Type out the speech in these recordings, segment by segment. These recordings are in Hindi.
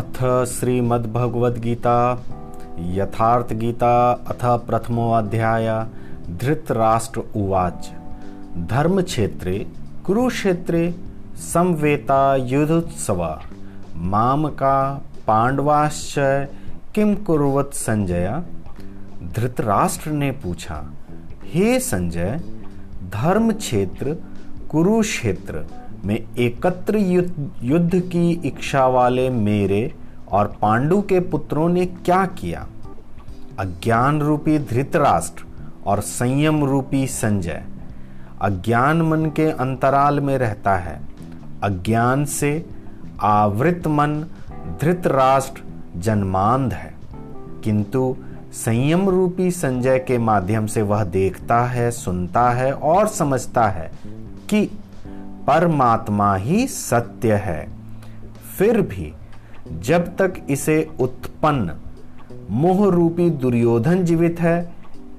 अथ श्रीमद्भगवद्गीता यथार्थ गीता अथ प्रथमोऽध्याय, धृतराष्ट्र उवाच। धर्म धर्मक्षेत्रे, कुरुक्षेत्रे, संवेता युद्धोत्सव मामका पांडवाश्च किम कुर्वत संजय? धृतराष्ट्र ने पूछा, हे संजय धर्म क्षेत्र कुरुक्षेत्र में एकत्र युद्ध की इच्छा वाले मेरे और पांडु के पुत्रों ने क्या किया? अज्ञान रूपी धृतराष्ट्र और संयम रूपी संजय। अज्ञान मन के अंतराल में रहता है। अज्ञान से आवृत मन धृतराष्ट्र जन्मांध है। किंतु संयम रूपी संजय के माध्यम से वह देखता है, सुनता है और समझता है कि परमात्मा ही सत्य है। फिर भी जब तक इसे उत्पन्न मोह रूपी दुर्योधन जीवित है,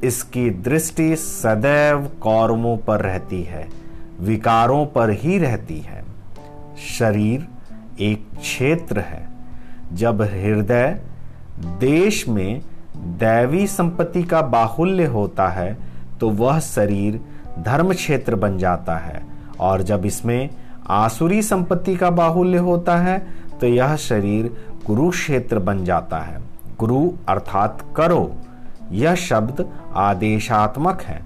इसकी दृष्टि सदैव कौरवों पर रहती है, विकारों पर ही रहती है। शरीर एक क्षेत्र है। जब हृदय देश में दैवी संपत्ति का बाहुल्य होता है तो वह शरीर धर्म क्षेत्र बन जाता है, और जब इसमें आसुरी संपत्ति का बाहुल्य होता है तो यह शरीर कुरुक्षेत्र बन जाता है। गुरु अर्थात करो। यह शब्द आदेशात्मक है।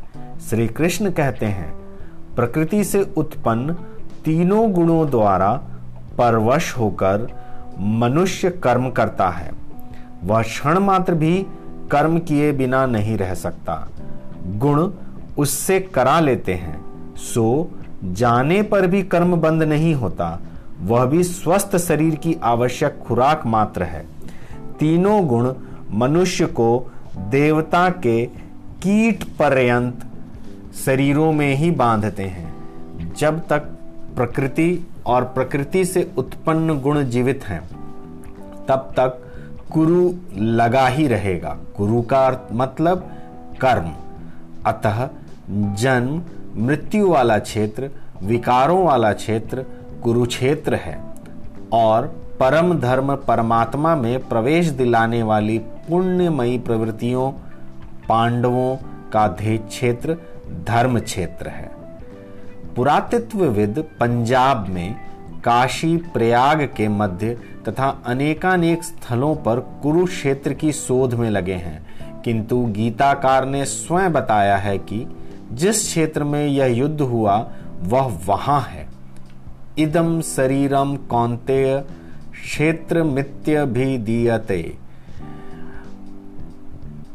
श्री कृष्ण कहते हैं, प्रकृति से उत्पन्न तीनों गुणों द्वारा परवश होकर मनुष्य कर्म करता है। वह क्षण मात्र भी कर्म किए बिना नहीं रह सकता। गुण उससे करा लेते हैं, सो जाने पर भी कर्म बंद नहीं होता। वह भी स्वस्थ शरीर की आवश्यक खुराक मात्र है। तीनों गुण मनुष्य को देवता के कीट पर्यंत शरीरों में ही बांधते हैं। जब तक प्रकृति और प्रकृति से उत्पन्न गुण जीवित हैं, तब तक कुरु लगा ही रहेगा। कुरु का मतलब कर्म। अतः जन्म, मृत्यु वाला क्षेत्र, विकारों वाला क्षेत्र कुरुक्षेत्र है और परम धर्म परमात्मा में प्रवेश दिलाने वाली पुण्यमयी प्रवृत्तियों, पांडवों का ध्येय क्षेत्र धर्म क्षेत्र है। पुरातत्वविद पंजाब में काशी प्रयाग के मध्य तथा अनेकानेक स्थलों पर कुरुक्षेत्र की शोध में लगे हैं। किंतु गीताकार ने स्वयं बताया है कि जिस क्षेत्र में यह युद्ध हुआ, वह वहाँ है। इदम शरीरम कौंतेय क्षेत्र मित्य भी दियते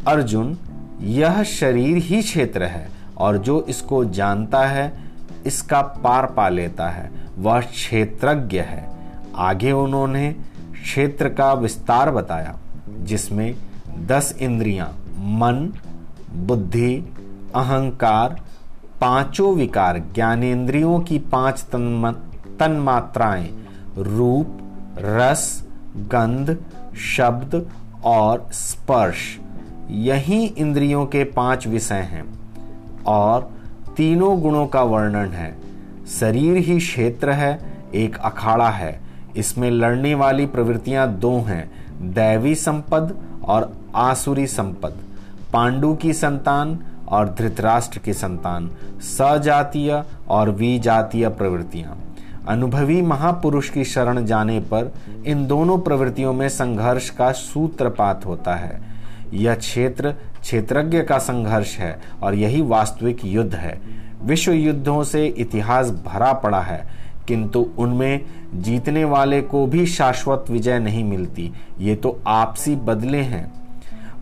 अर्जुन, यह शरीर ही क्षेत्र है, और जो इसको जानता है, इसका पार पा लेता है। वह क्षेत्रज्ञ है। आगे उन्होंने क्षेत्र का विस्तार बताया, जिसमें दस इंद्रियाँ, मन, बुद्धि, अहंकार, पाँचों विकार, ज्ञानेन्द्रियों की पाँच मात्राएँ रूप, रस, गंध, शब्द और स्पर्श। यही इंद्रियों के पाँच विषय हैं और तीनों गुणों का वर्णन है। शरीर ही क्षेत्र है, एक अखाड़ा है। इसमें लड़ने वाली प्रवृत्तियाँ दो हैं, दैवी संपद और आसुरी संपद। पांडु की संतान और धृतराष्ट्र की संतान, सजातीय और विजातीय प्रवृत्तियाँ। अनुभवी महापुरुष की शरण जाने पर इन दोनों प्रवृत्तियों में संघर्ष का सूत्रपात होता है। यह क्षेत्र क्षेत्रज्ञ का संघर्ष है और यही वास्तविक युद्ध है। विश्व युद्धों से इतिहास भरा पड़ा है, किंतु उनमें जीतने वाले को भी शाश्वत विजय नहीं मिलती। ये तो आपसी बदले हैं।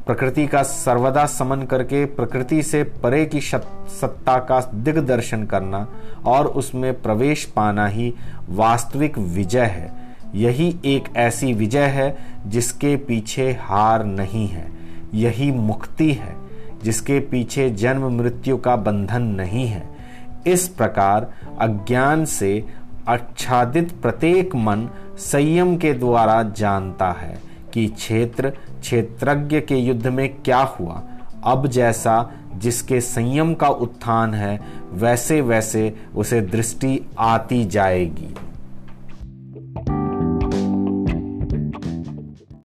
प्रकृति का सर्वदा समन करके प्रकृति से परे की सत्ता का दिग्दर्शन करना और उसमें प्रवेश पाना ही वास्तविक विजय है। यही एक ऐसी विजय है जिसके पीछे हार नहीं है। यही मुक्ति है जिसके पीछे जन्म मृत्यु का बंधन नहीं है। इस प्रकार अज्ञान से आच्छादित प्रत्येक मन संयम के द्वारा जानता है। कि क्षेत्र, क्षेत्रज्ञ के युद्ध में क्या हुआ। अब जैसा जिसके संयम का उत्थान है वैसे वैसे उसे दृष्टि आती जाएगी।